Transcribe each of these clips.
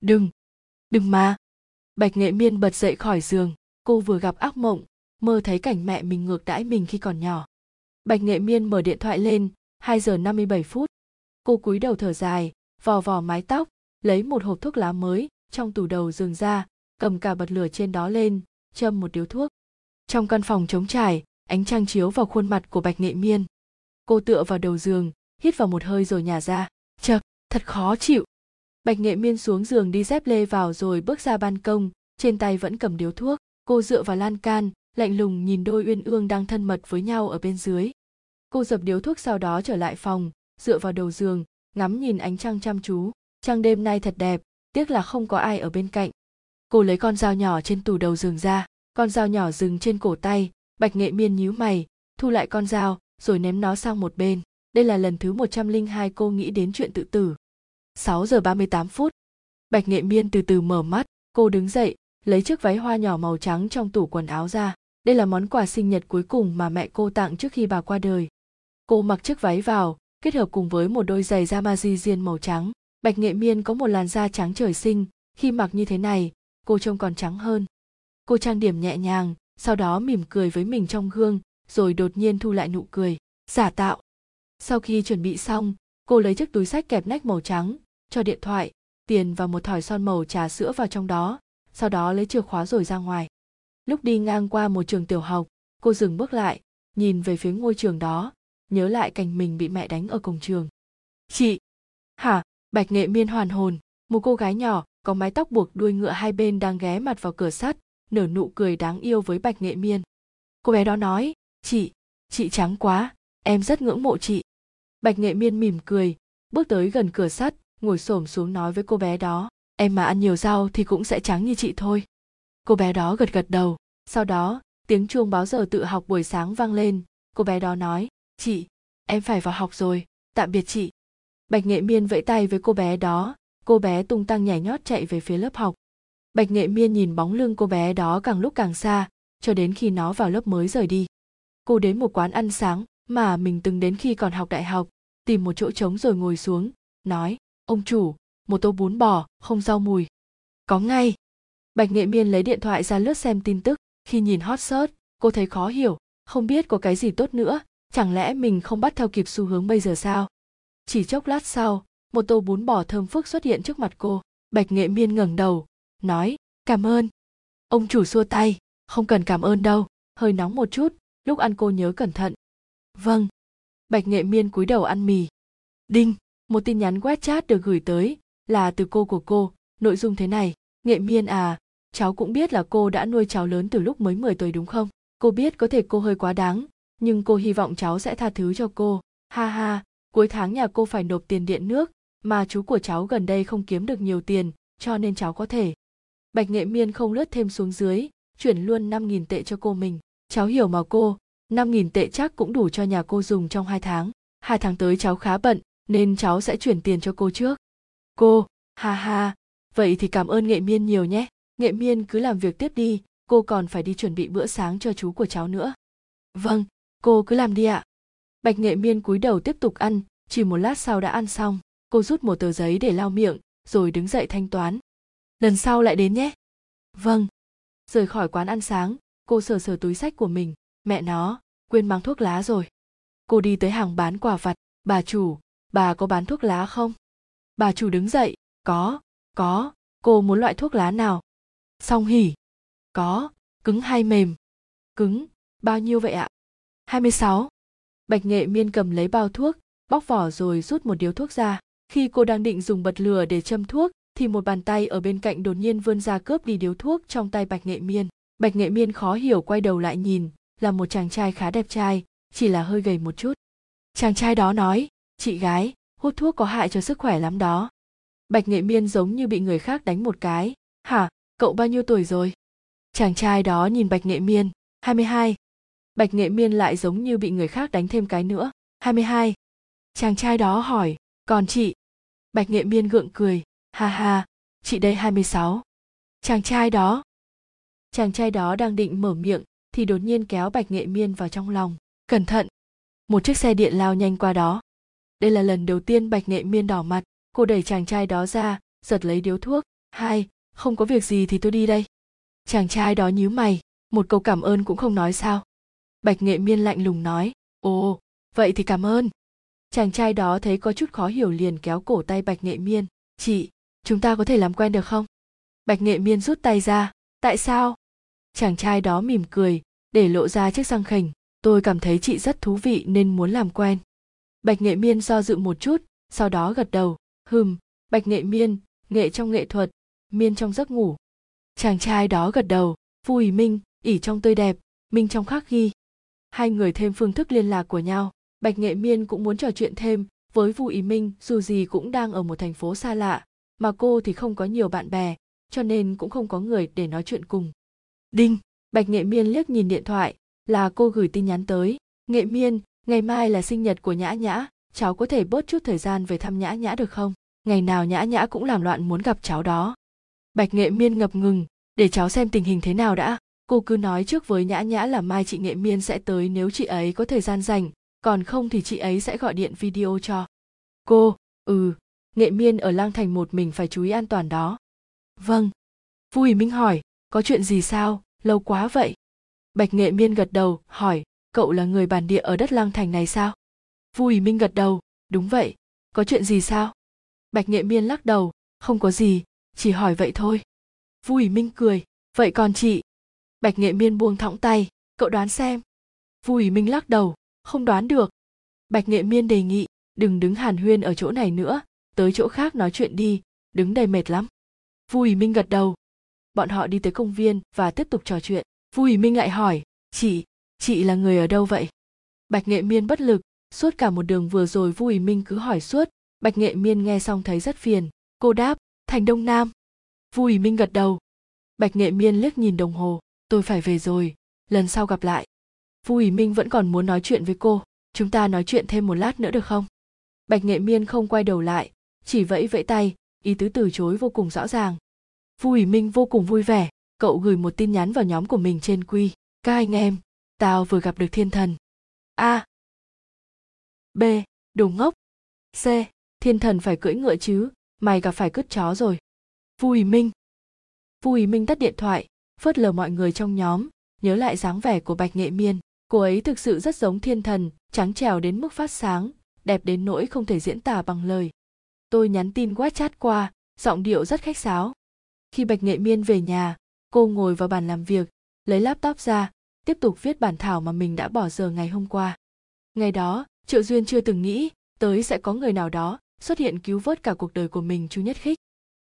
đừng đừng mà. Bạch nghệ miên bật dậy khỏi giường, cô vừa gặp ác mộng, mơ thấy cảnh mẹ mình ngược đãi mình khi còn nhỏ. Bạch nghệ miên mở điện thoại lên 2 giờ 57 phút. Cô cúi đầu thở dài, vò vò mái tóc, lấy một hộp thuốc lá mới, trong tủ đầu giường ra, cầm cả bật lửa trên đó lên, châm một điếu thuốc. Trong căn phòng trống trải, ánh trăng chiếu vào khuôn mặt của bạch nghệ miên. Cô tựa vào đầu giường, hít vào một hơi rồi nhả ra. Chật, thật khó chịu bạch nghệ miên xuống giường đi dép lê vào rồi bước ra ban công, trên tay vẫn cầm điếu thuốc. Cô dựa vào lan can, lạnh lùng nhìn đôi uyên ương đang thân mật với nhau ở bên dưới. Cô dập điếu thuốc sau đó trở lại phòng, dựa vào đầu giường, ngắm nhìn ánh trăng chăm chú. Trăng đêm nay thật đẹp, tiếc là không có ai ở bên cạnh. Cô lấy con dao nhỏ trên tủ đầu giường ra, con dao nhỏ dừng trên cổ tay. Bạch nghệ miên nhíu mày, thu lại con dao, rồi ném nó sang một bên. Đây là lần thứ 102 cô nghĩ đến chuyện tự tử. 6 giờ 38 phút. Bạch nghệ miên từ từ mở mắt, cô đứng dậy, lấy chiếc váy hoa nhỏ màu trắng trong tủ quần áo ra. Đây là món quà sinh nhật cuối cùng mà mẹ cô tặng trước khi bà qua đời. Cô mặc chiếc váy vào, kết hợp cùng với một đôi giày da riêng màu trắng. Bạch nghệ miên có một làn da trắng trời sinh khi mặc như thế này, cô trông còn trắng hơn. Cô trang điểm nhẹ nhàng, sau đó mỉm cười với mình trong gương, rồi đột nhiên thu lại nụ cười. Giả tạo. Sau khi chuẩn bị xong cô lấy chiếc túi sách kẹp nách màu trắng, cho điện thoại, tiền và một thỏi son màu trà sữa vào trong đó, sau đó lấy chìa khóa rồi ra ngoài. Lúc đi ngang qua một trường tiểu học, cô dừng bước lại, nhìn về phía ngôi trường đó, nhớ lại cảnh mình bị mẹ đánh ở cổng trường. Chị. Hả? Bạch nghệ miên hoàn hồn, một cô gái nhỏ, có mái tóc buộc đuôi ngựa hai bên đang ghé mặt vào cửa sắt, nở nụ cười đáng yêu với bạch nghệ miên. Cô bé đó nói, chị chị trắng quá, em rất ngưỡng mộ chị bạch nghệ miên mỉm cười, bước tới gần cửa sắt, ngồi xổm xuống nói với cô bé đó, em mà ăn nhiều rau thì cũng sẽ trắng như chị thôi. Cô bé đó gật gật đầu, sau đó, tiếng chuông báo giờ tự học buổi sáng vang lên. Cô bé đó nói, chị, em phải vào học rồi, tạm biệt chị. Bạch nghệ miên vẫy tay với cô bé đó. Cô bé tung tăng nhảy nhót chạy về phía lớp học. Bạch nghệ miên nhìn bóng lưng cô bé đó càng lúc càng xa, cho đến khi nó vào lớp mới rời đi. Cô đến một quán ăn sáng mà mình từng đến khi còn học đại học, tìm một chỗ trống rồi ngồi xuống, nói, ông chủ, một tô bún bò, không rau mùi. Có ngay. Bạch nghệ miên lấy điện thoại ra lướt xem tin tức. Khi nhìn hot search, cô thấy khó hiểu, không biết có cái gì tốt nữa, chẳng lẽ mình không bắt theo kịp xu hướng bây giờ sao? Chỉ chốc lát sau, một tô bún bò thơm phức xuất hiện trước mặt cô. Bạch nghệ miên ngẩng đầu, nói, cảm ơn. Ông chủ xua tay, không cần cảm ơn đâu. Hơi nóng một chút, lúc ăn cô nhớ cẩn thận vâng. Bạch nghệ miên cúi đầu ăn mì. Đinh, một tin nhắn wechat được gửi tới là từ cô của cô. Nội dung thế này. Nghệ miên à cháu cũng biết là cô đã nuôi cháu lớn từ lúc mới 10 tuổi đúng không? Cô biết có thể cô hơi quá đáng, nhưng cô hy vọng cháu sẽ tha thứ cho cô. Ha ha, cuối tháng nhà cô phải nộp tiền điện nước, mà chú của cháu gần đây không kiếm được nhiều tiền, cho nên cháu có thể. Bạch nghệ miên không lướt thêm xuống dưới, chuyển luôn 5.000 tệ cho cô mình. Cháu hiểu mà cô. 5.000 tệ chắc cũng đủ cho nhà cô dùng trong hai tháng. Hai tháng tới cháu khá bận, nên cháu sẽ chuyển tiền cho cô trước. Cô, ha ha, vậy thì cảm ơn nghệ miên nhiều nhé. Nghệ miên cứ làm việc tiếp đi, cô còn phải đi chuẩn bị bữa sáng cho chú của cháu nữa. Vâng cô cứ làm đi ạ. Bạch nghệ miên cúi đầu tiếp tục ăn, chỉ một lát sau đã ăn xong. Cô rút một tờ giấy để lau miệng, rồi đứng dậy thanh toán. Lần sau lại đến nhé. Vâng. Rời khỏi quán ăn sáng, cô sờ sờ túi sách của mình mẹ nó quên mang thuốc lá rồi. Cô đi tới hàng bán quả vặt. Bà chủ bà có bán thuốc lá không? Bà chủ đứng dậy. Có có. Cô muốn loại thuốc lá nào? Song hỉ. Có. Cứng hay mềm? Cứng. Bao nhiêu vậy ạ? 26. Bạch nghệ miên cầm lấy bao thuốc, bóc vỏ rồi rút một điếu thuốc ra. Khi cô đang định dùng bật lửa để châm thuốc, thì một bàn tay ở bên cạnh đột nhiên vươn ra cướp đi điếu thuốc trong tay Bạch Nghệ Miên. Bạch Nghệ Miên khó hiểu quay đầu lại nhìn, là một chàng trai khá đẹp trai, chỉ là hơi gầy một chút. Chàng trai đó nói, chị gái, hút thuốc có hại cho sức khỏe lắm đó. Bạch Nghệ Miên giống như bị người khác đánh một cái. Hả, cậu bao nhiêu tuổi rồi? Chàng trai đó nhìn Bạch Nghệ Miên, 22. Bạch Nghệ Miên lại giống như bị người khác đánh thêm cái nữa. 22. Chàng trai đó hỏi, còn chị? Bạch Nghệ Miên gượng cười, ha ha, chị đây 26. Chàng trai đó. Chàng trai đó đang định mở miệng thì đột nhiên kéo Bạch Nghệ Miên vào trong lòng. Cẩn thận! Một chiếc xe điện lao nhanh qua đó. Đây là lần đầu tiên Bạch Nghệ Miên đỏ mặt, cô đẩy chàng trai đó ra, giật lấy điếu thuốc, hai không có việc gì thì tôi đi đây chàng trai đó nhíu mày một câu cảm ơn cũng không nói sao bạch nghệ miên lạnh lùng nói ồ vậy thì cảm ơn chàng trai đó thấy có chút khó hiểu liền kéo cổ tay bạch nghệ miên chị chúng ta có thể làm quen được không bạch nghệ miên rút tay ra tại sao chàng trai đó mỉm cười, để lộ ra chiếc răng khểnh tôi cảm thấy chị rất thú vị nên muốn làm quen. Bạch nghệ miên do dự một chút, sau đó gật đầu. Hừm, bạch nghệ miên, nghệ trong nghệ thuật, miên trong giấc ngủ. Chàng trai đó gật đầu, vui minh, ỉ trong tươi đẹp, minh trong khắc ghi. Hai người thêm phương thức liên lạc của nhau. Bạch nghệ miên cũng muốn trò chuyện thêm với vu ý minh, dù gì cũng đang ở một thành phố xa lạ, mà cô thì không có nhiều bạn bè, cho nên cũng không có người để nói chuyện cùng đinh, bạch nghệ miên liếc nhìn điện thoại, là cô gửi tin nhắn tới. Nghệ miên, ngày mai là sinh nhật của nhã nhã, cháu có thể bớt chút thời gian về thăm nhã nhã được không? Ngày nào nhã nhã cũng làm loạn muốn gặp cháu đó. Bạch nghệ miên ngập ngừng, để cháu xem tình hình thế nào đã. Cô cứ nói trước với nhã nhã là mai chị nghệ miên sẽ tới, nếu chị ấy có thời gian rảnh, còn không thì chị ấy sẽ gọi điện video cho. Cô ừ nghệ miên ở lang thành một mình phải chú ý an toàn đó. Vâng. Vui minh hỏi có chuyện gì sao? Lâu quá vậy. Bạch nghệ miên gật đầu, hỏi, cậu là người bản địa ở đất lang thành này sao? Vui minh gật đầu, đúng vậy. Có chuyện gì sao? Bạch nghệ miên lắc đầu, không có gì, chỉ hỏi vậy thôi. Vui minh cười, vậy còn chị? Bạch nghệ miên buông thõng tay, cậu đoán xem. Vui minh lắc đầu, không đoán được. Bạch nghệ miên đề nghị, đừng đứng hàn huyên ở chỗ này nữa, tới chỗ khác nói chuyện đi, đứng đây mệt lắm. Vui minh gật đầu bọn họ đi tới công viên và tiếp tục trò chuyện. Vui minh lại hỏi, chị chị là người ở đâu vậy? Bạch nghệ miên bất lực, suốt cả một đường vừa rồi vui minh cứ hỏi suốt. Bạch nghệ miên nghe xong thấy rất phiền. Cô đáp, thành đông nam. Vui minh gật đầu. Bạch nghệ miên liếc nhìn đồng hồ, tôi phải về rồi, lần sau gặp lại. Vui minh vẫn còn muốn nói chuyện với cô, chúng ta nói chuyện thêm một lát nữa được không? Bạch nghệ miên không quay đầu lại, chỉ vẫy vẫy tay, ý tứ từ chối vô cùng rõ ràng vui minh vô cùng vui vẻ. Cậu gửi một tin nhắn vào nhóm của mình trên quy. Các anh em, tao vừa gặp được thiên thần. A. B. Đồ ngốc. C. Thiên thần phải cưỡi ngựa chứ? Mày gặp phải cứt chó rồi. Vui minh. Vui minh tắt điện thoại, phớt lờ mọi người trong nhóm, nhớ lại dáng vẻ của bạch nghệ miên. Cô ấy thực sự rất giống thiên thần, trắng trèo đến mức phát sáng, đẹp đến nỗi không thể diễn tả bằng lời. Tôi nhắn tin whatsapp qua, giọng điệu rất khách sáo khi bạch nghệ miên về nhà, cô ngồi vào bàn làm việc, lấy laptop ra, tiếp tục viết bản thảo mà mình đã bỏ giờ ngày hôm qua. Ngày đó, triệu duyên chưa từng nghĩ tới sẽ có người nào đó xuất hiện cứu vớt cả cuộc đời của mình, chu nhất khích.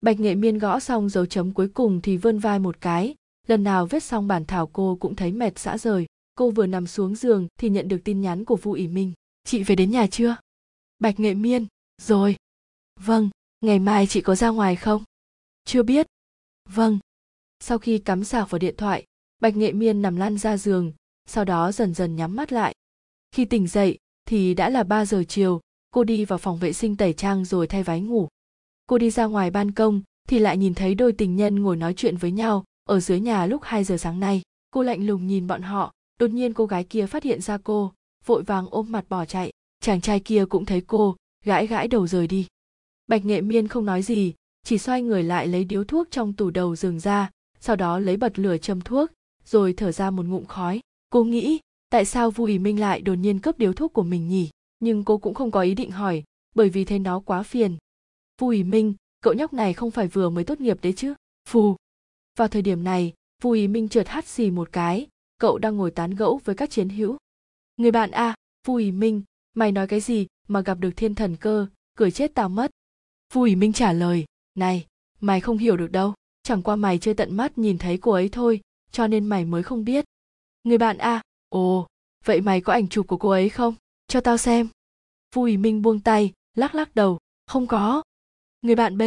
Bạch nghệ miên gõ xong dấu chấm cuối cùng thì vươn vai một cái, lần nào viết xong bản thảo cô cũng thấy mệt xã rời. Cô vừa nằm xuống giường thì nhận được tin nhắn của vu ỷ minh. Chị về đến nhà chưa? Bạch nghệ miên, rồi. Vâng ngày mai chị có ra ngoài không? Chưa biết vâng. Sau khi cắm sạc vào điện thoại, bạch nghệ miên nằm lăn ra giường, sau đó dần dần nhắm mắt lại. Khi tỉnh dậy, thì đã là 3 giờ chiều, cô đi vào phòng vệ sinh tẩy trang rồi thay váy ngủ. Cô đi ra ngoài ban công, thì lại nhìn thấy đôi tình nhân ngồi nói chuyện với nhau ở dưới nhà lúc 2 giờ sáng nay. Cô lạnh lùng nhìn bọn họ, đột nhiên cô gái kia phát hiện ra cô, vội vàng ôm mặt bỏ chạy. Chàng trai kia cũng thấy cô, gãi gãi đầu rời đi. Bạch nghệ miên không nói gì chỉ xoay người lại lấy điếu thuốc trong tủ đầu giường ra sau đó lấy bật lửa châm thuốc rồi thở ra một ngụm khói. Cô nghĩ tại sao vu ý minh lại đột nhiên cướp điếu thuốc của mình nhỉ? Nhưng cô cũng không có ý định hỏi bởi vì thấy nó quá phiền. Vu ý minh cậu nhóc này không phải vừa mới tốt nghiệp đấy chứ? Phù! Vào thời điểm này vu ý minh trượt hắt xì một cái cậu đang ngồi tán gẫu với các chiến hữu. Người bạn a à, vu ý minh mày nói cái gì mà gặp được thiên thần cơ cười chết tao mất. Vu ý minh trả lời này mày không hiểu được đâu. Chẳng qua mày chưa tận mắt nhìn thấy cô ấy thôi cho nên mày mới không biết. Người bạn a à, ồ vậy mày có ảnh chụp của cô ấy không? Cho tao xem. Vui minh buông tay lắc lắc đầu không có. Người bạn b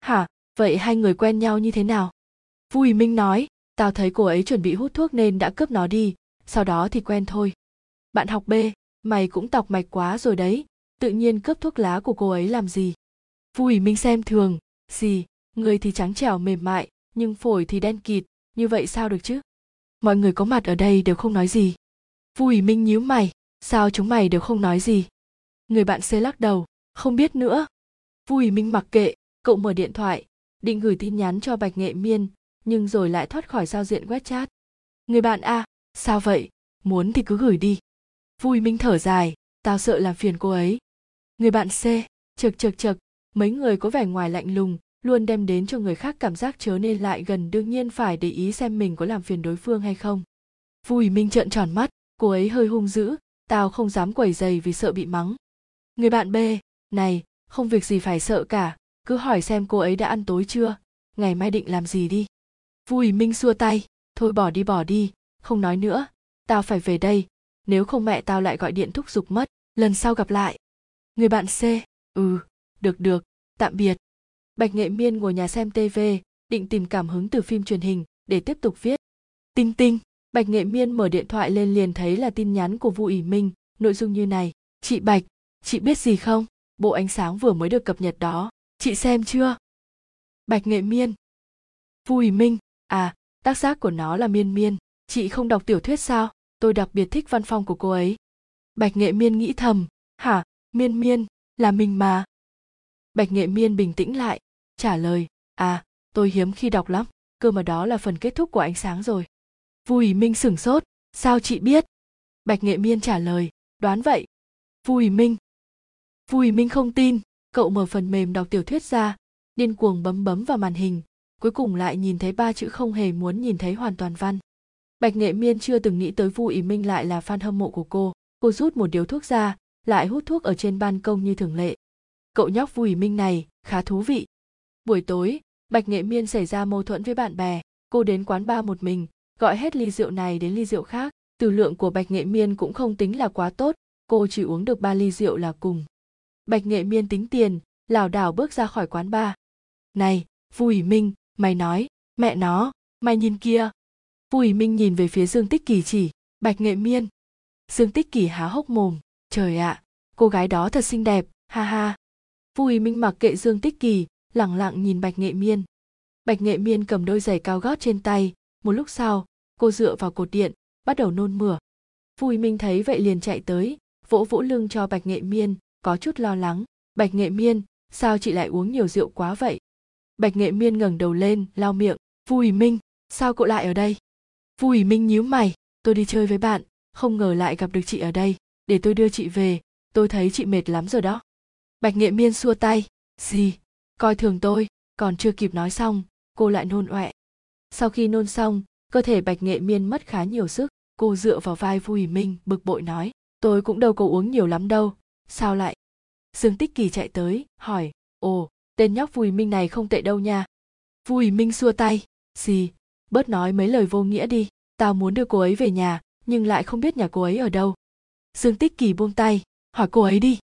hả vậy hai người quen nhau như thế nào? Vui minh nói tao thấy cô ấy chuẩn bị hút thuốc nên đã cướp nó đi sau đó thì quen thôi. Bạn học b mày cũng tọc mạch quá rồi đấy tự nhiên cướp thuốc lá của cô ấy làm gì? Vui minh xem thường gì người thì trắng trẻo mềm mại nhưng phổi thì đen kịt như vậy sao được chứ mọi người có mặt ở đây đều không nói gì vu minh nhíu mày sao chúng mày đều không nói gì người bạn c lắc đầu không biết nữa vu minh mặc kệ cậu mở điện thoại định gửi tin nhắn cho Bạch Nghệ Miên, nhưng rồi lại thoát khỏi giao diện WeChat. Người bạn A, sao vậy? Muốn thì cứ gửi đi. Vui Minh thở dài, tao sợ làm phiền cô ấy. Người bạn C, chực chực chực, mấy người có vẻ ngoài lạnh lùng, luôn đem đến cho người khác cảm giác chớ nên lại gần đương nhiên phải để ý xem mình có làm phiền đối phương hay không. Vui Minh trợn tròn mắt, cô ấy hơi hung dữ, tao không dám quẩy giày vì sợ bị mắng. Người bạn B, này, không việc gì phải sợ cả, cứ hỏi xem cô ấy đã ăn tối chưa, ngày mai định làm gì đi. Vui Minh xua tay, thôi bỏ đi bỏ đi, không nói nữa, tao phải về đây, nếu không mẹ tao lại gọi điện thúc giục mất, lần sau gặp lại. Người bạn C, ừ, được được, tạm biệt. Bạch Nghệ Miên ngồi nhà xem TV, định tìm cảm hứng từ phim truyền hình để tiếp tục viết. Tinh tinh, Bạch Nghệ Miên mở điện thoại lên liền thấy là tin nhắn của Vu ỉ Minh, nội dung như này. Chị Bạch, chị biết gì không? Bộ ánh sáng vừa mới được cập nhật đó, chị xem chưa? Bạch Nghệ Miên. Vu ỉ Minh, à, tác giác của nó là Miên Miên, chị không đọc tiểu thuyết sao? Tôi đặc biệt thích văn phong của cô ấy. Bạch Nghệ Miên nghĩ thầm, hả, Miên Miên, là mình mà. Bạch Nghệ Miên bình tĩnh lại, trả lời, à, tôi hiếm khi đọc lắm, cơ mà đó là phần kết thúc của ánh sáng rồi. Vui Minh sửng sốt, sao chị biết? Bạch Nghệ Miên trả lời, đoán vậy. Vui Minh. Vui Minh không tin, cậu mở phần mềm đọc tiểu thuyết ra, điên cuồng bấm bấm vào màn hình, cuối cùng lại nhìn thấy ba chữ không hề muốn nhìn thấy hoàn toàn văn. Bạch Nghệ Miên chưa từng nghĩ tới Vu Ý Minh lại là fan hâm mộ của cô. Cô rút một điếu thuốc ra, lại hút thuốc ở trên ban công như thường lệ. Cậu nhóc vùi Minh này khá thú vị. Buổi tối, Bạch Nghệ Miên xảy ra mâu thuẫn với bạn bè. Cô đến quán bar một mình, gọi hết ly rượu này đến ly rượu khác. Từ lượng của Bạch Nghệ Miên cũng không tính là quá tốt, cô chỉ uống được ba ly rượu là cùng. Bạch Nghệ Miên tính tiền, lảo đảo bước ra khỏi quán bar. Này, vùi Minh, mày nói, mẹ nó, mày nhìn kia, Bùi Minh nhìn về phía Dương Tích Kỳ chỉ, Bạch Nghệ Miên. Dương Tích Kỳ há hốc mồm, trời ạ, cô gái đó thật xinh đẹp, ha ha. Vui Minh mặc kệ Dương Tích Kỳ, lẳng lặng nhìn Bạch Nghệ Miên. Bạch Nghệ Miên cầm đôi giày cao gót trên tay, một lúc sau, cô dựa vào cột điện, bắt đầu nôn mửa. Vui Minh thấy vậy liền chạy tới, vỗ vỗ lưng cho Bạch Nghệ Miên, có chút lo lắng. Bạch Nghệ Miên, sao chị lại uống nhiều rượu quá vậy? Bạch Nghệ Miên ngẩng đầu lên, lau miệng. Vui Minh, sao cậu lại ở đây? Vui Minh nhíu mày, tôi đi chơi với bạn, không ngờ lại gặp được chị ở đây, để tôi đưa chị về, tôi thấy chị mệt lắm rồi đó. Bạch Nghệ Miên xua tay, gì, coi thường tôi, còn chưa kịp nói xong, cô lại nôn ọe. Sau khi nôn xong, cơ thể Bạch Nghệ Miên mất khá nhiều sức, cô dựa vào vai Vui Minh, bực bội nói, tôi cũng đâu có uống nhiều lắm đâu, sao lại? Dương Tích Kỳ chạy tới, hỏi, ồ, tên nhóc Vui Minh này không tệ đâu nha. Vui Minh xua tay, gì, bớt nói mấy lời vô nghĩa đi. Tao muốn đưa cô ấy về nhà nhưng lại không biết nhà cô ấy ở đâu. Dương tích kỳ buông tay hỏi cô ấy đi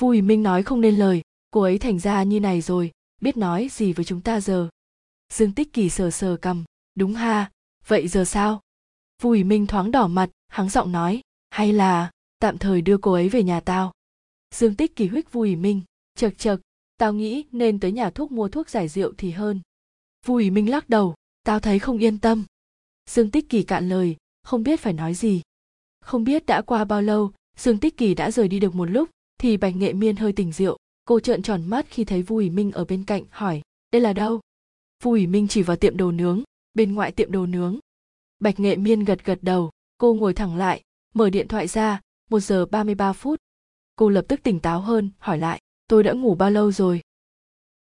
vui, minh nói không nên lời. Cô ấy thành ra như này rồi, biết nói gì với chúng ta giờ? Dương tích kỳ sờ sờ cầm đúng ha, vậy giờ sao? Vui, minh thoáng đỏ mặt, hắng giọng nói. Hay là, tạm thời đưa cô ấy về nhà tao. Dương tích kỳ huých vui, minh. Chật chật tao nghĩ nên tới nhà thuốc mua thuốc giải rượu thì hơn. Vui, minh lắc đầu. Tao thấy không yên tâm. Dương tích kỳ cạn lời, không biết phải nói gì. Không biết đã qua bao lâu, dương tích kỳ đã rời đi được một lúc thì bạch nghệ miên hơi tỉnh rượu cô trợn tròn mắt khi thấy vu ủy minh ở bên cạnh hỏi đây là đâu vu ủy minh chỉ vào tiệm đồ nướng bên ngoại tiệm đồ nướng bạch nghệ miên gật gật đầu cô ngồi thẳng lại mở điện thoại ra một giờ ba mươi ba phút cô lập tức tỉnh táo hơn hỏi lại tôi đã ngủ bao lâu rồi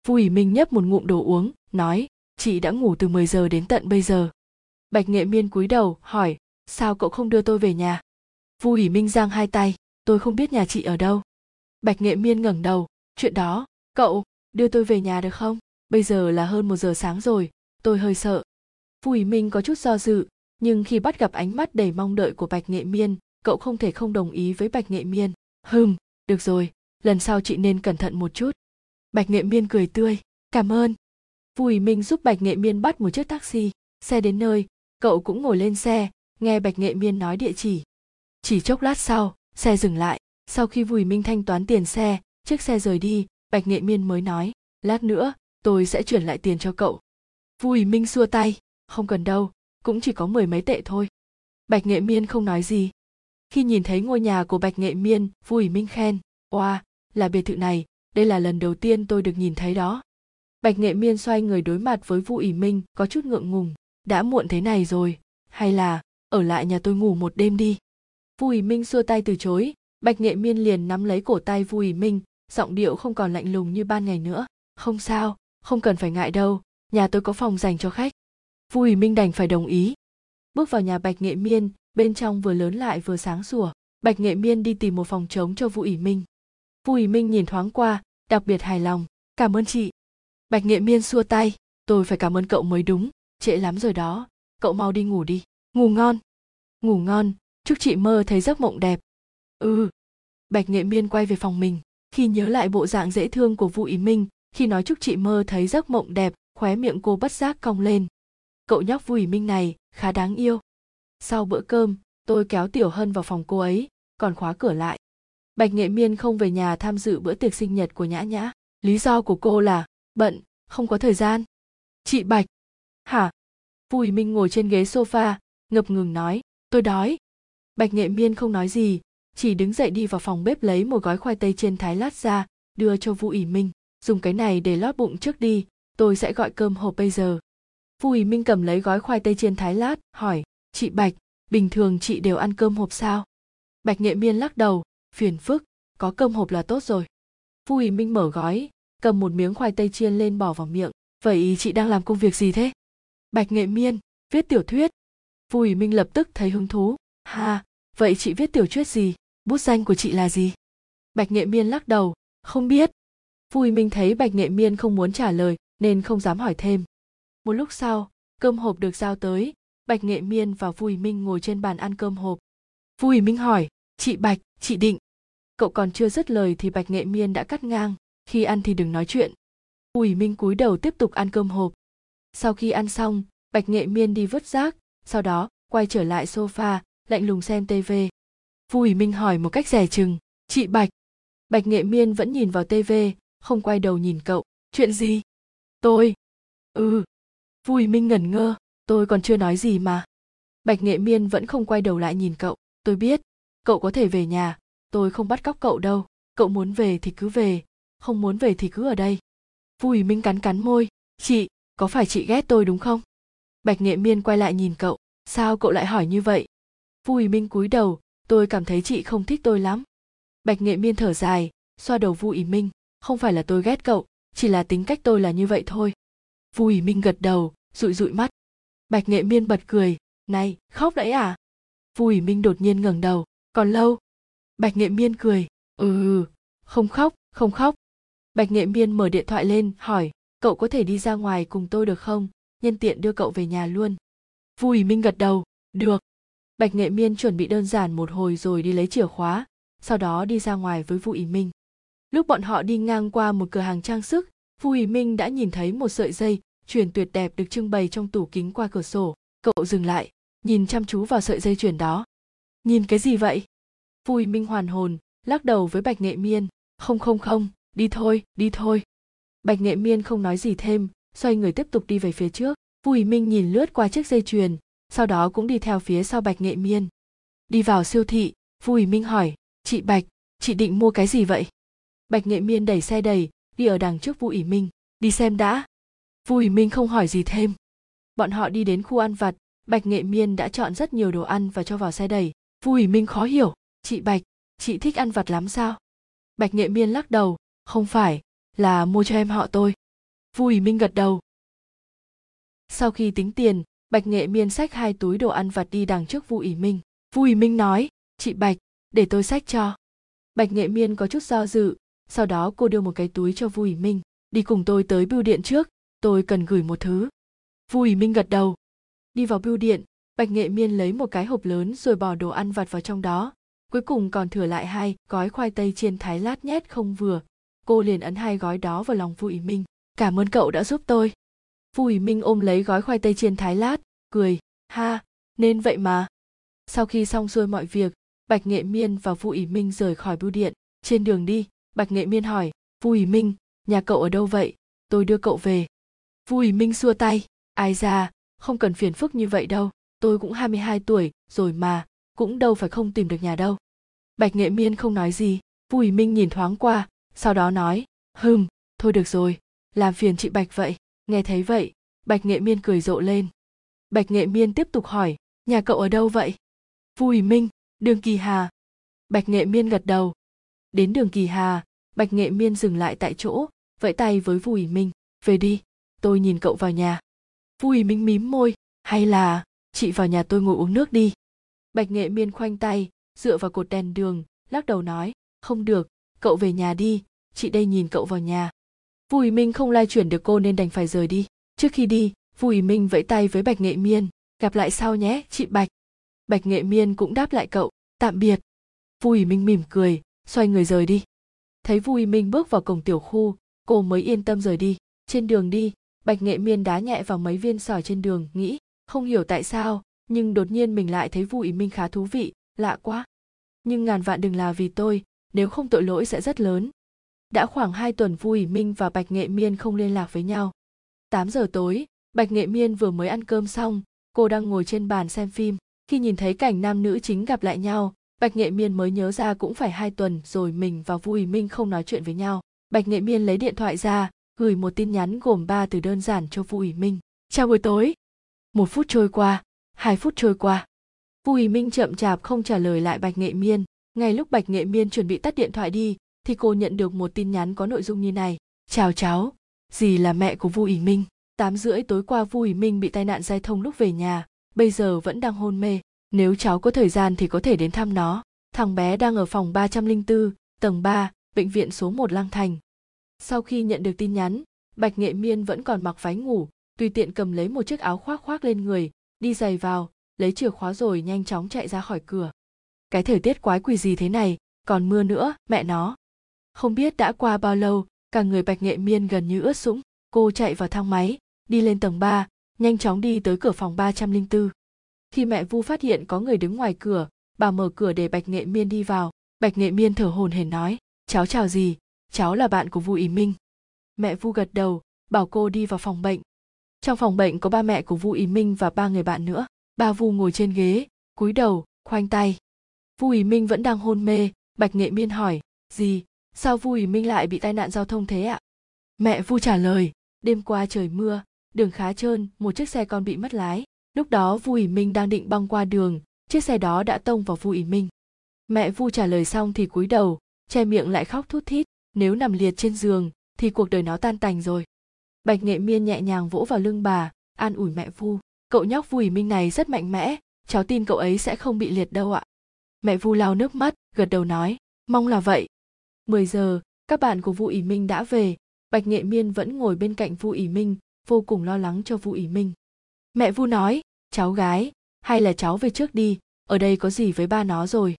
vu ủy minh nhấp một ngụm đồ uống nói chị đã ngủ từ 10 giờ đến tận bây giờ. Bạch Nghệ Miên cúi đầu hỏi, sao cậu không đưa tôi về nhà? Vu Hỷ Minh giang hai tay, tôi không biết nhà chị ở đâu. Bạch Nghệ Miên ngẩng đầu, chuyện đó, cậu, đưa tôi về nhà được không? Bây giờ là hơn một giờ sáng rồi, tôi hơi sợ. Vu Minh có chút do dự, nhưng khi bắt gặp ánh mắt đầy mong đợi của Bạch Nghệ Miên, cậu không thể không đồng ý với Bạch Nghệ Miên. Hừm, được rồi, lần sau chị nên cẩn thận một chút. Bạch Nghệ Miên cười tươi, cảm ơn. Bùi Minh giúp Bạch Nghệ Miên bắt một chiếc taxi, xe đến nơi, cậu cũng ngồi lên xe, nghe Bạch Nghệ Miên nói địa chỉ. Chỉ chốc lát sau, xe dừng lại, sau khi vùi Minh thanh toán tiền xe, chiếc xe rời đi, Bạch Nghệ Miên mới nói, lát nữa, tôi sẽ chuyển lại tiền cho cậu. vùi Minh xua tay, không cần đâu, cũng chỉ có mười mấy tệ thôi. Bạch Nghệ Miên không nói gì. Khi nhìn thấy ngôi nhà của Bạch Nghệ Miên, vùi Minh khen, oa, là biệt thự này, đây là lần đầu tiên tôi được nhìn thấy đó bạch nghệ miên xoay người đối mặt với vu ỉ minh có chút ngượng ngùng đã muộn thế này rồi hay là ở lại nhà tôi ngủ một đêm đi vu ỉ minh xua tay từ chối bạch nghệ miên liền nắm lấy cổ tay vu ý minh, giọng điệu không còn lạnh lùng như ban ngày nữa. Không sao, không cần phải ngại đâu, nhà tôi có phòng dành cho khách. Vu ý minh đành phải đồng ý. Bước vào nhà bạch nghệ miên, bên trong vừa lớn lại vừa sáng sủa. Bạch nghệ miên đi tìm một phòng trống cho vu ý minh. Vu ý minh nhìn thoáng qua, đặc biệt hài lòng. Cảm ơn chị. Bạch nghệ miên xua tay. Tôi phải cảm ơn cậu mới đúng. Trễ lắm rồi đó. Cậu mau đi ngủ đi. Ngủ ngon. Ngủ ngon. Chúc chị mơ thấy giấc mộng đẹp ừ. Bạch nghệ miên quay về phòng mình khi nhớ lại bộ dạng dễ thương của vũ ý minh khi nói chúc chị mơ thấy giấc mộng đẹp khóe miệng cô bất giác cong lên. Cậu nhóc vũ ý minh này khá đáng yêu. Sau bữa cơm tôi kéo tiểu hân vào phòng cô ấy còn khóa cửa lại. Bạch nghệ miên không về nhà tham dự bữa tiệc sinh nhật của nhã nhã. Lý do của cô là bận không có thời gian. Chị bạch. Hả? Bùi Minh ngồi trên ghế sofa, ngập ngừng nói, tôi đói. Bạch Nghệ Miên không nói gì, chỉ đứng dậy đi vào phòng bếp lấy một gói khoai tây chiên thái lát ra, đưa cho Vu ỉ Minh, dùng cái này để lót bụng trước đi, tôi sẽ gọi cơm hộp bây giờ. Vu ỉ Minh cầm lấy gói khoai tây chiên thái lát, hỏi, chị Bạch, bình thường chị đều ăn cơm hộp sao? Bạch Nghệ Miên lắc đầu, phiền phức, có cơm hộp là tốt rồi. Vu ỉ Minh mở gói, cầm một miếng khoai tây chiên lên bỏ vào miệng, vậy chị đang làm công việc gì thế? Bạch Nghệ Miên, viết tiểu thuyết. Bùi Minh lập tức thấy hứng thú. Ha, vậy chị viết tiểu thuyết gì? Bút danh của chị là gì? Bạch Nghệ Miên lắc đầu, không biết. Vui Minh thấy Bạch Nghệ Miên không muốn trả lời nên không dám hỏi thêm. Một lúc sau, cơm hộp được giao tới, Bạch Nghệ Miên và Vui Minh ngồi trên bàn ăn cơm hộp. Vui Minh hỏi, chị Bạch, chị Định. Cậu còn chưa dứt lời thì Bạch Nghệ Miên đã cắt ngang, khi ăn thì đừng nói chuyện. Bùi Minh cúi đầu tiếp tục ăn cơm hộp sau khi ăn xong bạch nghệ miên đi vứt rác sau đó quay trở lại sofa lạnh lùng xem tv vui minh hỏi một cách rẻ chừng, chị bạch. Bạch nghệ miên vẫn nhìn vào tv không quay đầu nhìn cậu. Chuyện gì? Tôi. Ừ. Vui minh ngẩn ngơ, tôi còn chưa nói gì mà. Bạch nghệ miên vẫn không quay đầu lại nhìn cậu. Tôi biết, cậu có thể về nhà, tôi không bắt cóc cậu đâu, cậu muốn về thì cứ về, không muốn về thì cứ ở đây. Vui minh cắn cắn môi, chị, có phải chị ghét tôi đúng không? Bạch nghệ miên quay lại nhìn cậu, sao cậu lại hỏi như vậy? Vui minh cúi đầu tôi cảm thấy chị không thích tôi lắm. Bạch nghệ miên thở dài, xoa đầu vu ý minh. Không phải là tôi ghét cậu, chỉ là tính cách tôi là như vậy thôi. Vu ý minh gật đầu, rụi rụi mắt. Bạch nghệ miên bật cười, này, khóc đấy à? Vu ý minh đột nhiên ngẩng đầu, còn lâu? Bạch nghệ miên cười ừ, ừ không khóc không khóc. Bạch nghệ miên mở điện thoại lên, hỏi, cậu có thể đi ra ngoài cùng tôi được không? Nhân tiện đưa cậu về nhà luôn. Vui minh gật đầu, được bạch nghệ miên chuẩn bị đơn giản một hồi rồi đi lấy chìa khóa sau đó đi ra ngoài với vui minh. Lúc bọn họ đi ngang qua một cửa hàng trang sức vui minh đã nhìn thấy một sợi dây chuyền tuyệt đẹp được trưng bày trong tủ kính qua cửa sổ. Cậu dừng lại nhìn chăm chú vào sợi dây chuyền đó. Nhìn cái gì vậy? Vui minh hoàn hồn lắc đầu với bạch nghệ miên. Không không không đi thôi đi thôi. Bạch nghệ miên không nói gì thêm xoay người tiếp tục đi về phía trước. Bùi Minh nhìn lướt qua chiếc dây chuyền, sau đó cũng đi theo phía sau Bạch Nghệ Miên. Đi vào siêu thị, Bùi Minh hỏi, chị Bạch, chị định mua cái gì vậy? Bạch Nghệ Miên đẩy xe đầy, đi ở đằng trước Bùi Minh, đi xem đã. Bùi Minh không hỏi gì thêm. Bọn họ đi đến khu ăn vặt, Bạch Nghệ Miên đã chọn rất nhiều đồ ăn và cho vào xe đẩy. Bùi Minh khó hiểu, chị Bạch, chị thích ăn vặt lắm sao? Bạch Nghệ Miên lắc đầu, không phải, là mua cho em họ tôi vui minh gật đầu sau khi tính tiền bạch nghệ miên xách hai túi đồ ăn vặt đi đằng trước vu ỉ minh. Vu ỉ minh nói, chị bạch, để tôi xách cho. Bạch nghệ miên có chút do dự, sau đó cô đưa một cái túi cho vu ỉ minh. Đi cùng tôi tới bưu điện trước, tôi cần gửi một thứ. Vu ỉ minh gật đầu. Đi vào bưu điện, bạch nghệ miên lấy một cái hộp lớn rồi bỏ đồ ăn vặt vào trong đó. Cuối cùng còn thừa lại hai gói khoai tây chiên thái lát nhét không vừa. Cô liền ấn hai gói đó vào lòng Vu Ý Minh. Cảm ơn cậu đã giúp tôi. Vu Ý Minh ôm lấy gói khoai tây chiên thái lát, cười, ha, nên vậy mà. Sau khi xong xuôi mọi việc, Bạch Nghệ Miên và Vu Ý Minh rời khỏi bưu điện. Trên đường đi, Bạch Nghệ Miên hỏi, Vu Ý Minh, nhà cậu ở đâu vậy? Tôi đưa cậu về. Vu Ý Minh xua tay, ai ra, không cần phiền phức như vậy đâu, tôi cũng 22 tuổi rồi mà, cũng đâu phải không tìm được nhà đâu. Bạch Nghệ Miên không nói gì, Vu Ý Minh nhìn thoáng qua, sau đó nói hừm thôi được rồi làm phiền chị bạch vậy nghe thấy vậy, bạch nghệ miên cười rộ lên. Bạch nghệ miên tiếp tục hỏi, nhà cậu ở đâu vậy? Vui minh, đường kỳ hà. Bạch nghệ miên gật đầu. Đến đường kỳ hà, bạch nghệ miên dừng lại tại chỗ, vẫy tay với vui minh. Về đi, tôi nhìn cậu vào nhà. Vui minh mím môi, hay là, chị vào nhà tôi ngồi uống nước đi. Bạch nghệ miên khoanh tay, dựa vào cột đèn đường, lắc đầu nói, không được, cậu về nhà đi, chị đây nhìn cậu vào nhà vui minh không lai chuyển được cô nên đành phải rời đi. Trước khi đi, vui minh vẫy tay với bạch nghệ miên. Gặp lại sau nhé, chị bạch. Bạch nghệ miên cũng đáp lại cậu, tạm biệt. Vui minh mỉm cười, xoay người rời đi. Thấy vui minh bước vào cổng tiểu khu, cô mới yên tâm rời đi. Trên đường đi, bạch nghệ miên đá nhẹ vào mấy viên sỏi trên đường, nghĩ, không hiểu tại sao, nhưng đột nhiên mình lại thấy vui minh khá thú vị, lạ quá. Nhưng ngàn vạn đừng là vì tôi, nếu không tội lỗi sẽ rất lớn đã khoảng hai tuần vui, minh và bạch nghệ miên không liên lạc với nhau. 8 giờ tối, bạch nghệ miên vừa mới ăn cơm xong, cô đang ngồi trên bàn xem phim. Khi nhìn thấy cảnh nam nữ chính gặp lại nhau, bạch nghệ miên mới nhớ ra cũng phải hai tuần rồi mình và vui minh không nói chuyện với nhau. Bạch nghệ miên lấy điện thoại ra, gửi một tin nhắn gồm ba từ đơn giản cho vui minh. Chào buổi tối. Một phút trôi qua, hai phút trôi qua. Vui minh chậm chạp không trả lời lại bạch nghệ miên. Ngay lúc bạch nghệ miên chuẩn bị tắt điện thoại đi thì cô nhận được một tin nhắn có nội dung như này chào cháu dì là mẹ của vu ý minh tám rưỡi tối qua vu ý minh bị tai nạn giao thông lúc về nhà bây giờ vẫn đang hôn mê nếu cháu có thời gian thì có thể đến thăm nó thằng bé đang ở phòng 304, tầng 3, bệnh viện số 1 Lang Thành. Sau khi nhận được tin nhắn, Bạch Nghệ Miên vẫn còn mặc váy ngủ, tùy tiện cầm lấy một chiếc áo khoác khoác lên người, đi giày vào, lấy chìa khóa rồi nhanh chóng chạy ra khỏi cửa. Cái thời tiết quái quỷ gì thế này, còn mưa nữa, mẹ nó. Không biết đã qua bao lâu, cả người Bạch Nghệ Miên gần như ướt sũng, cô chạy vào thang máy, đi lên tầng 3, nhanh chóng đi tới cửa phòng 304. Khi mẹ Vu phát hiện có người đứng ngoài cửa, bà mở cửa để Bạch Nghệ Miên đi vào. Bạch Nghệ Miên thở hồn hển nói, cháu chào gì, cháu là bạn của Vu Ý Minh. Mẹ Vu gật đầu, bảo cô đi vào phòng bệnh. Trong phòng bệnh có ba mẹ của Vu Ý Minh và ba người bạn nữa. Ba Vu ngồi trên ghế, cúi đầu, khoanh tay. Vu Ý Minh vẫn đang hôn mê, Bạch Nghệ Miên hỏi, gì, sao Vu Ý Minh lại bị tai nạn giao thông thế ạ? Mẹ Vu trả lời, đêm qua trời mưa, đường khá trơn, một chiếc xe con bị mất lái. Lúc đó Vu Ý Minh đang định băng qua đường, chiếc xe đó đã tông vào Vu Ý Minh. Mẹ Vu trả lời xong thì cúi đầu, che miệng lại khóc thút thít, nếu nằm liệt trên giường thì cuộc đời nó tan tành rồi. Bạch Nghệ Miên nhẹ nhàng vỗ vào lưng bà, an ủi mẹ Vu, cậu nhóc Vu Ý Minh này rất mạnh mẽ, cháu tin cậu ấy sẽ không bị liệt đâu ạ. Mẹ Vu lau nước mắt, gật đầu nói, mong là vậy. 10 giờ, các bạn của Vu Ý Minh đã về, Bạch Nghệ Miên vẫn ngồi bên cạnh Vu Ý Minh, vô cùng lo lắng cho Vu Ý Minh. Mẹ Vu nói, cháu gái, hay là cháu về trước đi, ở đây có gì với ba nó rồi.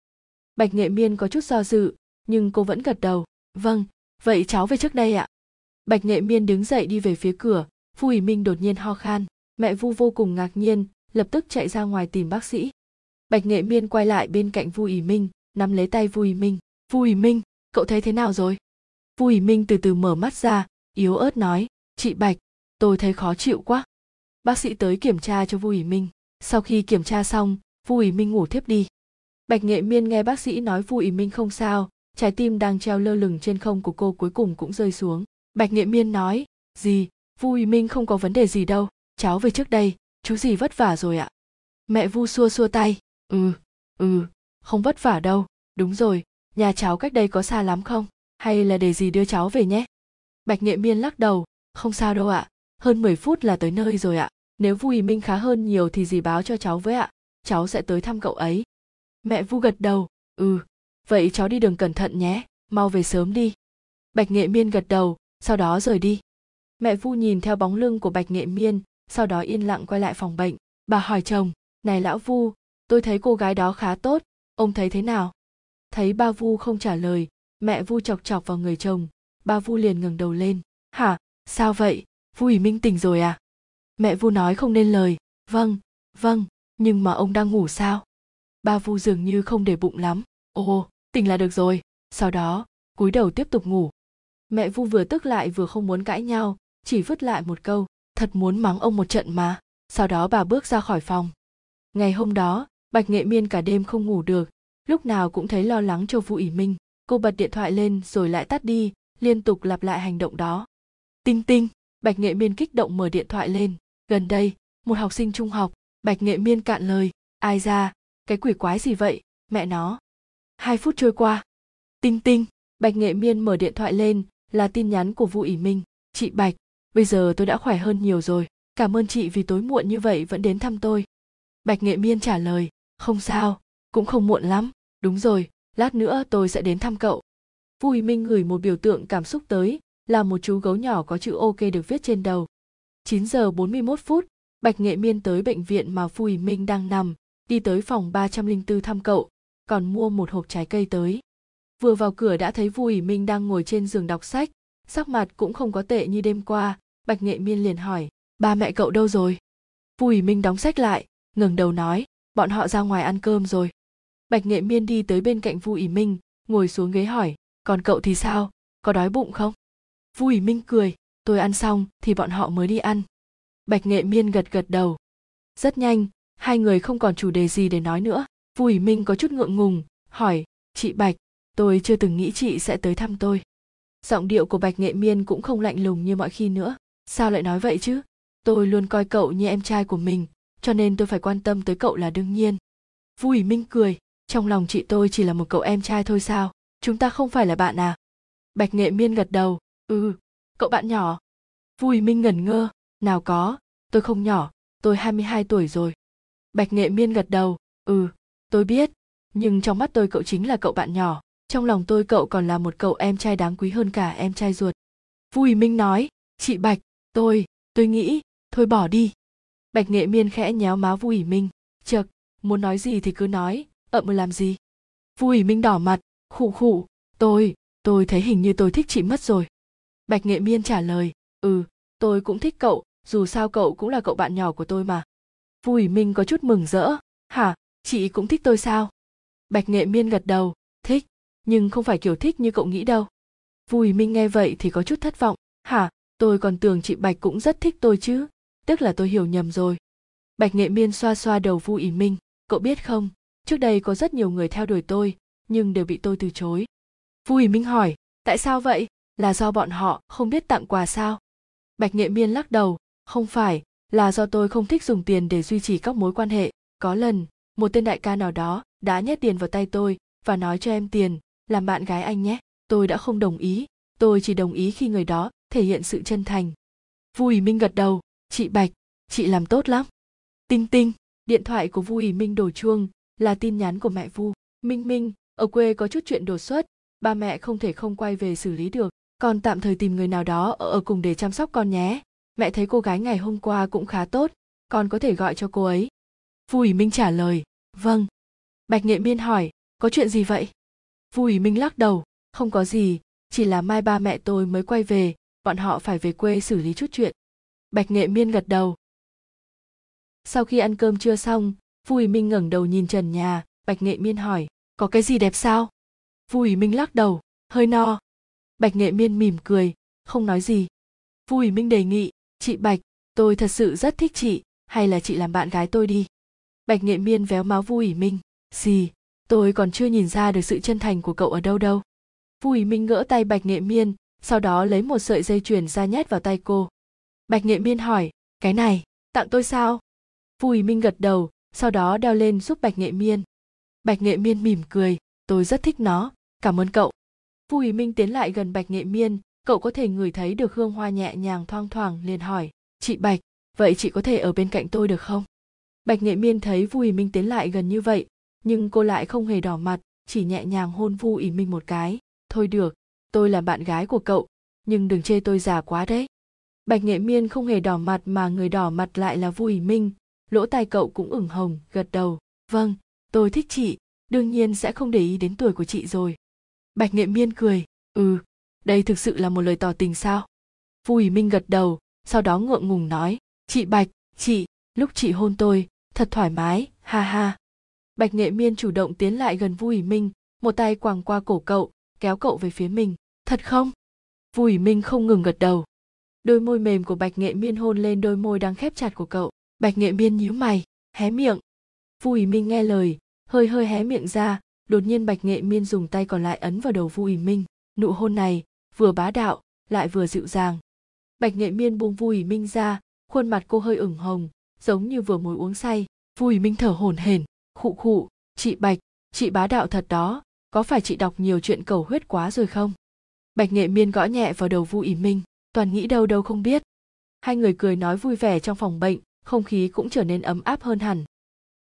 Bạch Nghệ Miên có chút do dự, nhưng cô vẫn gật đầu. Vâng, vậy cháu về trước đây ạ. Bạch Nghệ Miên đứng dậy đi về phía cửa, Vu Ý Minh đột nhiên ho khan. Mẹ Vu vô cùng ngạc nhiên, lập tức chạy ra ngoài tìm bác sĩ. Bạch Nghệ Miên quay lại bên cạnh Vu Ý Minh, nắm lấy tay Vu Ý Minh. Vu Ý Minh, cậu thấy thế nào rồi? Vu Ý Minh từ từ mở mắt ra, yếu ớt nói, chị Bạch, tôi thấy khó chịu quá. Bác sĩ tới kiểm tra cho vu ý minh. Sau khi kiểm tra xong vu ý minh ngủ thiếp đi. Bạch nghệ miên nghe bác sĩ nói vu ý minh không sao trái tim đang treo lơ lửng trên không của cô cuối cùng cũng rơi xuống. Bạch nghệ miên nói gì vu ý minh không có vấn đề gì đâu cháu về trước đây chú gì vất vả rồi ạ. Mẹ vu xua xua tay ừ ừ không vất vả đâu đúng rồi nhà cháu cách đây có xa lắm không? Hay là để gì đưa cháu về nhé? Bạch nghệ miên lắc đầu. Không sao đâu ạ. Hơn 10 phút là tới nơi rồi ạ. Nếu vu ý minh khá hơn nhiều thì dì báo cho cháu với ạ. Cháu sẽ tới thăm cậu ấy. Mẹ vu gật đầu. Ừ. Vậy cháu đi đường cẩn thận nhé. Mau về sớm đi. Bạch nghệ miên gật đầu. Sau đó rời đi. Mẹ vu nhìn theo bóng lưng của bạch nghệ miên, sau đó yên lặng quay lại phòng bệnh. Bà hỏi chồng, này lão vu, tôi thấy cô gái đó khá tốt. Ông thấy thế nào? Thấy ba vu không trả lời, mẹ vu chọc chọc vào người chồng. Ba vu liền ngẩng đầu lên. Hả? Sao vậy? Vu ủy minh tỉnh rồi à? Mẹ vu nói không nên lời. Vâng vâng nhưng mà ông đang ngủ sao? Ba vu dường như không để bụng lắm. Ồ, tỉnh là được rồi. Sau đó, cúi đầu tiếp tục ngủ. Mẹ vu vừa tức lại vừa không muốn cãi nhau, chỉ vứt lại một câu, thật muốn mắng ông một trận mà. Sau đó bà bước ra khỏi phòng. Ngày hôm đó, bạch nghệ miên cả đêm không ngủ được lúc nào cũng thấy lo lắng cho vu ỷ minh. Cô bật điện thoại lên rồi lại tắt đi, liên tục lặp lại hành động đó. Tinh tinh, bạch nghệ miên kích động mở điện thoại lên. Gần đây, một học sinh trung học, bạch nghệ miên cạn lời. Ai ra? Cái quỷ quái gì vậy? Mẹ nó. Hai phút trôi qua. Tinh tinh, bạch nghệ miên mở điện thoại lên là tin nhắn của vu ỷ minh. Chị bạch, bây giờ tôi đã khỏe hơn nhiều rồi. Cảm ơn chị vì tối muộn như vậy vẫn đến thăm tôi. Bạch nghệ miên trả lời, không sao cũng không muộn lắm. Đúng rồi, lát nữa tôi sẽ đến thăm cậu. Vu minh gửi một biểu tượng cảm xúc tới, là một chú gấu nhỏ có chữ ok được viết trên đầu. 9 giờ 41 phút, bạch nghệ miên tới bệnh viện mà Phù minh đang nằm, đi tới phòng 304 thăm cậu, còn mua một hộp trái cây tới. Vừa vào cửa đã thấy vui minh đang ngồi trên giường đọc sách, sắc mặt cũng không có tệ như đêm qua, bạch nghệ miên liền hỏi, ba mẹ cậu đâu rồi? Vui minh đóng sách lại, ngẩng đầu nói, bọn họ ra ngoài ăn cơm rồi bạch nghệ miên đi tới bên cạnh vu ỷ minh, ngồi xuống ghế hỏi, còn cậu thì sao? Có đói bụng không? Vu ỷ minh cười, tôi ăn xong thì bọn họ mới đi ăn. Bạch nghệ miên gật gật đầu. Rất nhanh, hai người không còn chủ đề gì để nói nữa. Vu ỷ minh có chút ngượng ngùng, hỏi, chị bạch, tôi chưa từng nghĩ chị sẽ tới thăm tôi. Giọng điệu của bạch nghệ miên cũng không lạnh lùng như mọi khi nữa. Sao lại nói vậy chứ? Tôi luôn coi cậu như em trai của mình, cho nên tôi phải quan tâm tới cậu là đương nhiên. Vui minh cười trong lòng chị tôi chỉ là một cậu em trai thôi sao? Chúng ta không phải là bạn à? Bạch nghệ miên gật đầu. Ừ cậu bạn nhỏ. Vui minh ngẩn ngơ. Nào có, tôi không nhỏ, tôi 22 tuổi rồi. Bạch nghệ miên gật đầu. Ừ tôi biết. Nhưng trong mắt tôi cậu chính là cậu bạn nhỏ. Trong lòng tôi cậu còn là một cậu em trai đáng quý hơn cả em trai ruột. Vui minh nói. Chị bạch, tôi tôi nghĩ, thôi bỏ đi. Bạch nghệ miên khẽ nhéo má vui minh. Chợt, muốn nói gì thì cứ nói. Ờ, ậm làm gì? Vui, minh đỏ mặt. Khụ khụ, tôi tôi thấy hình như tôi thích chị mất rồi. Bạch nghệ miên trả lời ừ tôi cũng thích cậu, dù sao cậu cũng là cậu bạn nhỏ của tôi mà. Vui, minh có chút mừng rỡ. Hả, chị cũng thích tôi sao? Bạch nghệ miên gật đầu, thích, nhưng không phải kiểu thích như cậu nghĩ đâu. Vui, minh nghe vậy thì có chút thất vọng. Hả, tôi còn tưởng chị bạch cũng rất thích tôi chứ, tức là tôi hiểu nhầm rồi. Bạch nghệ miên xoa xoa đầu vu ủy minh, cậu biết không? Trước đây có rất nhiều người theo đuổi tôi, nhưng đều bị tôi từ chối. Vui minh hỏi, tại sao vậy? Là do bọn họ không biết tặng quà sao? Bạch nghệ miên lắc đầu, không phải, là do tôi không thích dùng tiền để duy trì các mối quan hệ. Có lần, một tên đại ca nào đó đã nhét tiền vào tay tôi và nói cho em tiền, làm bạn gái anh nhé, tôi đã không đồng ý. Tôi chỉ đồng ý khi người đó thể hiện sự chân thành. Vu minh gật đầu, chị bạch, chị làm tốt lắm. Tinh tinh, điện thoại của vu minh đổ chuông là tin nhắn của mẹ vu. Minh minh, ở quê có chút chuyện đột xuất. Ba mẹ không thể không quay về xử lý được. Còn tạm thời tìm người nào đó ở cùng để chăm sóc con nhé. Mẹ thấy cô gái ngày hôm qua cũng khá tốt. Con có thể gọi cho cô ấy. Vu ủy minh trả lời. Vâng. Bạch nghệ miên hỏi, có chuyện gì vậy? Vu ủy minh lắc đầu. Không có gì. Chỉ là mai ba mẹ tôi mới quay về. Bọn họ phải về quê xử lý chút chuyện. Bạch nghệ miên gật đầu. Sau khi ăn cơm trưa xong vui minh ngẩng đầu nhìn trần nhà, bạch nghệ miên hỏi, có cái gì đẹp sao? Vui minh lắc đầu, hơi no. Bạch nghệ miên mỉm cười, không nói gì. Vui minh đề nghị, chị bạch, tôi thật sự rất thích chị, hay là chị làm bạn gái tôi đi? Bạch nghệ miên véo máu vui minh gì tôi còn chưa nhìn ra được sự chân thành của cậu ở đâu đâu. Vui minh gỡ tay bạch nghệ miên, sau đó lấy một sợi dây chuyền ra nhét vào tay cô. Bạch nghệ miên hỏi, cái này, tặng tôi sao? Vui minh gật đầu sau đó đeo lên giúp bạch nghệ miên. Bạch nghệ miên mỉm cười, tôi rất thích nó, cảm ơn cậu. Vui minh tiến lại gần bạch nghệ miên, cậu có thể ngửi thấy được hương hoa nhẹ nhàng thoang thoảng, liền hỏi, chị bạch, vậy chị có thể ở bên cạnh tôi được không? Bạch nghệ miên thấy vui minh tiến lại gần như vậy, nhưng cô lại không hề đỏ mặt, chỉ nhẹ nhàng hôn vu ý minh một cái, thôi được, tôi là bạn gái của cậu, nhưng đừng chê tôi già quá đấy. Bạch nghệ miên không hề đỏ mặt mà người đỏ mặt lại là vu ý minh lỗ tai cậu cũng ửng hồng, gật đầu. Vâng tôi thích chị. Đương nhiên sẽ không để ý đến tuổi của chị rồi. Bạch nghệ miên cười. Ừ đây thực sự là một lời tỏ tình sao? Vu minh gật đầu, sau đó ngượng ngùng nói. Chị bạch, chị, lúc chị hôn tôi, thật thoải mái, ha ha. Bạch nghệ miên chủ động tiến lại gần vu minh, một tay quàng qua cổ cậu, kéo cậu về phía mình. Thật không? Vu minh không ngừng gật đầu. Đôi môi mềm của bạch nghệ miên hôn lên đôi môi đang khép chặt của cậu bạch nghệ miên nhíu mày, hé miệng. Vu ý minh nghe lời, hơi hơi hé miệng ra, đột nhiên bạch nghệ miên dùng tay còn lại ấn vào đầu vu ý minh. Nụ hôn này, vừa bá đạo, lại vừa dịu dàng. Bạch nghệ miên buông vui minh ra, khuôn mặt cô hơi ửng hồng, giống như vừa mới uống say. Vui minh thở hổn hển, khụ khụ, chị bạch, chị bá đạo thật đó, có phải chị đọc nhiều chuyện cầu huyết quá rồi không? Bạch nghệ miên gõ nhẹ vào đầu vu ý minh, toàn nghĩ đâu đâu không biết. Hai người cười nói vui vẻ trong phòng bệnh không khí cũng trở nên ấm áp hơn hẳn.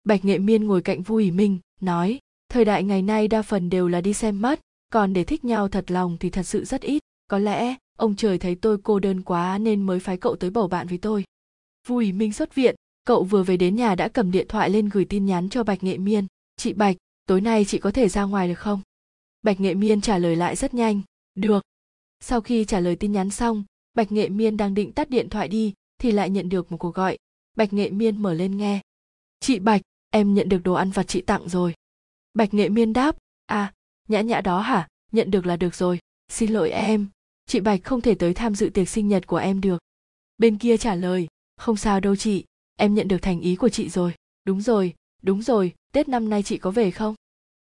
Bạch nghệ miên ngồi cạnh vu ỉ minh, nói, thời đại ngày nay đa phần đều là đi xem mắt, còn để thích nhau thật lòng thì thật sự rất ít. Có lẽ, ông trời thấy tôi cô đơn quá nên mới phái cậu tới bầu bạn với tôi. Vu ỉ minh xuất viện, cậu vừa về đến nhà đã cầm điện thoại lên gửi tin nhắn cho bạch nghệ miên. Chị bạch, tối nay chị có thể ra ngoài được không? Bạch nghệ miên trả lời lại rất nhanh, được. Sau khi trả lời tin nhắn xong, bạch nghệ miên đang định tắt điện thoại đi thì lại nhận được một cuộc gọi bạch nghệ miên mở lên nghe. Chị bạch, em nhận được đồ ăn vặt chị tặng rồi. Bạch nghệ miên đáp à nhã nhã đó hả? Nhận được là được rồi. Xin lỗi em. Chị bạch không thể tới tham dự tiệc sinh nhật của em được. Bên kia trả lời, không sao đâu chị, em nhận được thành ý của chị rồi. Đúng rồi đúng rồi, tết năm nay chị có về không?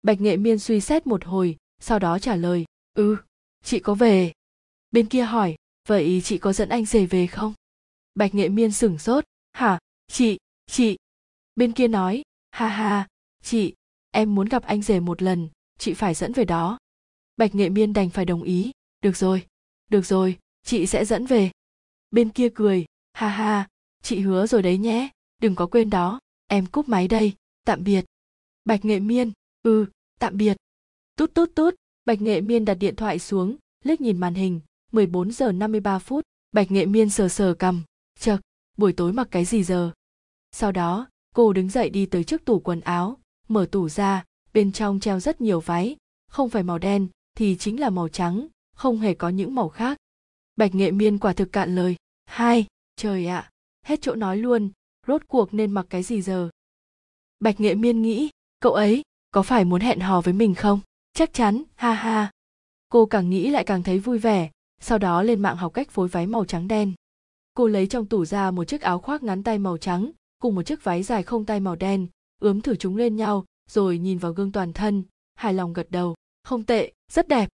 Bạch nghệ miên suy xét một hồi, sau đó trả lời ừ chị có về. Bên kia hỏi, vậy chị có dẫn anh rể về không? Bạch nghệ miên sửng sốt hả? Chị chị. Bên kia nói, ha ha, chị, em muốn gặp anh rể một lần, chị phải dẫn về đó. Bạch nghệ miên đành phải đồng ý. Được rồi được rồi, chị sẽ dẫn về. Bên kia cười, ha ha, chị hứa rồi đấy nhé, đừng có quên đó, em cúp máy đây, tạm biệt. Bạch nghệ miên ừ tạm biệt. Tút tút tút, bạch nghệ miên đặt điện thoại xuống, liếc nhìn màn hình 14 giờ 53 phút. Bạch nghệ miên sờ sờ cầm chật buổi tối mặc cái gì giờ? Sau đó cô đứng dậy đi tới trước tủ quần áo mở tủ ra bên trong treo rất nhiều váy không phải màu đen thì chính là màu trắng không hề có những màu khác. Bạch nghệ miên quả thực cạn lời. Hai trời ạ à, hết chỗ nói luôn rốt cuộc nên mặc cái gì giờ? Bạch nghệ miên nghĩ cậu ấy có phải muốn hẹn hò với mình không? Chắc chắn ha ha. Cô càng nghĩ lại càng thấy vui vẻ sau đó lên mạng học cách phối váy màu trắng đen cô lấy trong tủ ra một chiếc áo khoác ngắn tay màu trắng, cùng một chiếc váy dài không tay màu đen, ướm thử chúng lên nhau, rồi nhìn vào gương toàn thân, hài lòng gật đầu. Không tệ, rất đẹp.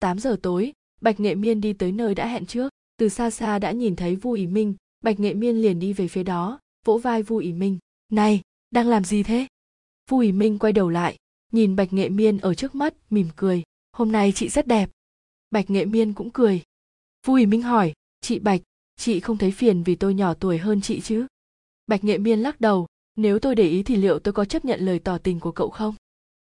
8 giờ tối, bạch nghệ miên đi tới nơi đã hẹn trước. Từ xa xa đã nhìn thấy vu ý minh. Bạch nghệ miên liền đi về phía đó, vỗ vai vu ý minh. Này, đang làm gì thế? Vu ý minh quay đầu lại, nhìn bạch nghệ miên ở trước mắt, mỉm cười. Hôm nay chị rất đẹp. Bạch nghệ miên cũng cười. Vu ý minh hỏi, chị bạch chị không thấy phiền vì tôi nhỏ tuổi hơn chị chứ? Bạch nghệ miên lắc đầu, nếu tôi để ý thì liệu tôi có chấp nhận lời tỏ tình của cậu không?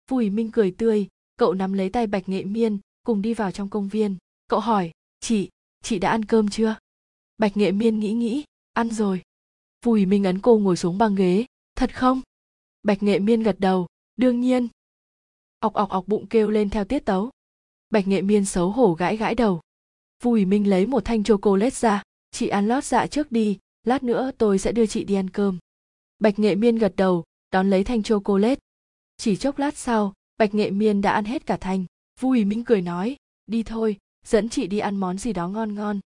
Vùi minh cười tươi, cậu nắm lấy tay bạch nghệ miên, cùng đi vào trong công viên. Cậu hỏi, chị chị đã ăn cơm chưa? Bạch nghệ miên nghĩ nghĩ, ăn rồi. Vùi minh ấn cô ngồi xuống băng ghế, thật không? Bạch nghệ miên gật đầu, đương nhiên. Ọc ọc ọc bụng kêu lên theo tiết tấu. Bạch nghệ miên xấu hổ gãi gãi đầu. Vùi minh lấy một thanh chocolate ra chị ăn lót dạ trước đi, lát nữa tôi sẽ đưa chị đi ăn cơm. Bạch nghệ miên gật đầu, đón lấy thanh chocolate. Chỉ chốc lát sau, bạch nghệ miên đã ăn hết cả thanh. Vui minh cười nói, đi thôi, dẫn chị đi ăn món gì đó ngon ngon.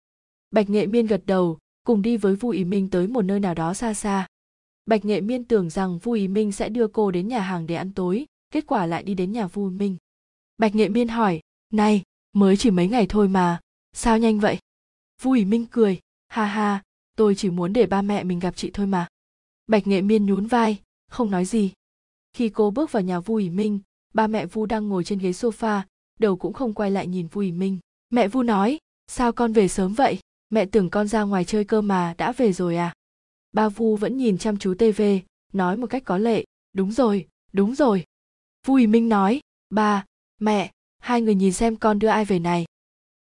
Bạch nghệ miên gật đầu, cùng đi với vui ý minh tới một nơi nào đó xa xa. Bạch nghệ miên tưởng rằng vui ý minh sẽ đưa cô đến nhà hàng để ăn tối, kết quả lại đi đến nhà vui minh. Bạch nghệ miên hỏi, này, mới chỉ mấy ngày thôi mà, sao nhanh vậy? Vui ý minh cười ha ha, tôi chỉ muốn để ba mẹ mình gặp chị thôi mà. Bạch nghệ miên nhún vai, không nói gì. Khi cô bước vào nhà vu ý minh, ba mẹ vu đang ngồi trên ghế sofa, đầu cũng không quay lại nhìn vu ý minh. Mẹ vu nói, sao con về sớm vậy? Mẹ tưởng con ra ngoài chơi cơ mà đã về rồi à? Ba vu vẫn nhìn chăm chú tv nói một cách có lệ, đúng rồi đúng rồi. Vu ý minh nói, ba, mẹ, hai người nhìn xem con đưa ai về này.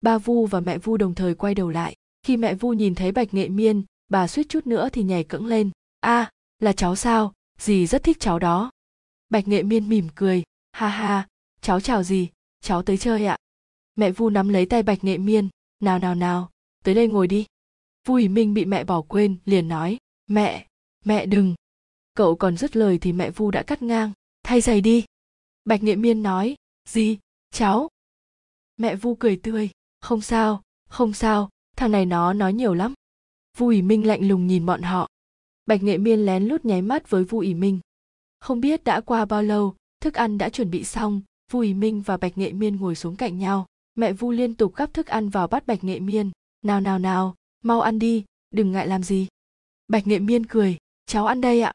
Ba vu và mẹ vu đồng thời quay đầu lại khi mẹ vu nhìn thấy bạch nghệ miên bà suýt chút nữa thì nhảy cẫng lên. A à, là cháu sao? Dì rất thích cháu đó. Bạch nghệ miên mỉm cười. Ha ha cháu chào gì cháu tới chơi ạ. Mẹ vu nắm lấy tay bạch nghệ miên. Nào nào nào tới đây ngồi đi. Vu minh bị mẹ bỏ quên liền nói. Mẹ mẹ đừng. Cậu còn dứt lời thì mẹ vu đã cắt ngang. Thay giày đi. Bạch nghệ miên nói. Gì cháu. Mẹ vu cười tươi. Không sao không sao thằng này nó nói nhiều lắm. Vu ý minh lạnh lùng nhìn bọn họ. Bạch nghệ miên lén lút nháy mắt với vu ý minh. Không biết đã qua bao lâu, thức ăn đã chuẩn bị xong, vu ý minh và bạch nghệ miên ngồi xuống cạnh nhau. Mẹ vu liên tục gắp thức ăn vào bát bạch nghệ miên. Nào nào nào, mau ăn đi, đừng ngại làm gì. Bạch nghệ miên cười, cháu ăn đây ạ.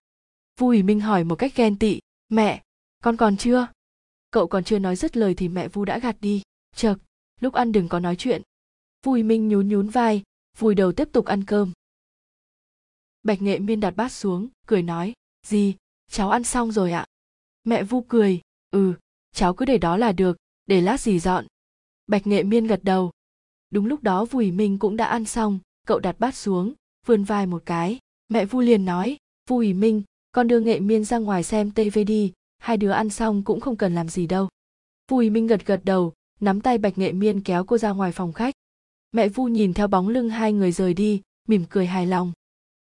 Vu ủy minh hỏi một cách ghen tị, mẹ, con còn chưa? Cậu còn chưa nói dứt lời thì mẹ vu đã gạt đi. Chợt, lúc ăn đừng có nói chuyện Vùi minh nhún nhún vai vùi đầu tiếp tục ăn cơm. Bạch nghệ miên đặt bát xuống, cười nói gì cháu ăn xong rồi ạ. Mẹ vu cười ừ cháu cứ để đó là được, để lát gì dọn. Bạch nghệ miên gật đầu. Đúng lúc đó vùi minh cũng đã ăn xong, cậu đặt bát xuống, vươn vai một cái. Mẹ vu liền nói "Vùi minh, con đưa nghệ miên ra ngoài xem tv đi, hai đứa ăn xong cũng không cần làm gì đâu. Vùi minh gật gật đầu, nắm tay bạch nghệ miên kéo cô ra ngoài phòng khách mẹ vu nhìn theo bóng lưng hai người rời đi, mỉm cười hài lòng.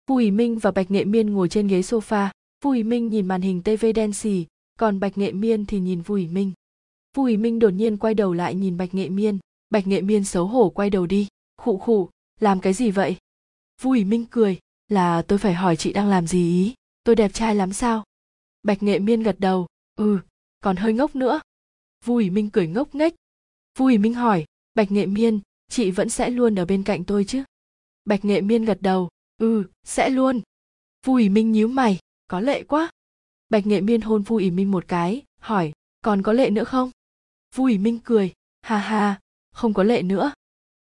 Vu ý minh và bạch nghệ miên ngồi trên ghế sofa. Vu ý minh nhìn màn hình tv đen xì, còn bạch nghệ miên thì nhìn vu ý minh. Vu ý minh đột nhiên quay đầu lại nhìn bạch nghệ miên. Bạch nghệ miên xấu hổ quay đầu đi. Khụ khụ, làm cái gì vậy? Vu ý minh cười, là tôi phải hỏi chị đang làm gì ý? Tôi đẹp trai lắm sao? Bạch nghệ miên gật đầu ừ còn hơi ngốc nữa. Vu ý minh cười ngốc nghếch. Vu ý minh hỏi, bạch nghệ miên chị vẫn sẽ luôn ở bên cạnh tôi chứ? Bạch nghệ miên gật đầu. Ừ sẽ luôn. Vu ủy minh nhíu mày. Có lệ quá. Bạch nghệ miên hôn vu ủy minh một cái, hỏi, còn có lệ nữa không? Vu ủy minh cười. Ha ha, không có lệ nữa.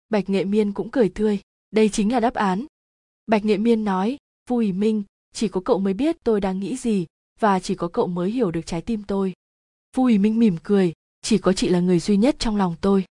Bạch nghệ miên cũng cười tươi. Đây chính là đáp án. Bạch nghệ miên nói vu ủy minh, chỉ có cậu mới biết tôi đang nghĩ gì và chỉ có cậu mới hiểu được trái tim tôi. Vu ủy minh mỉm cười, chỉ có chị là người duy nhất trong lòng tôi.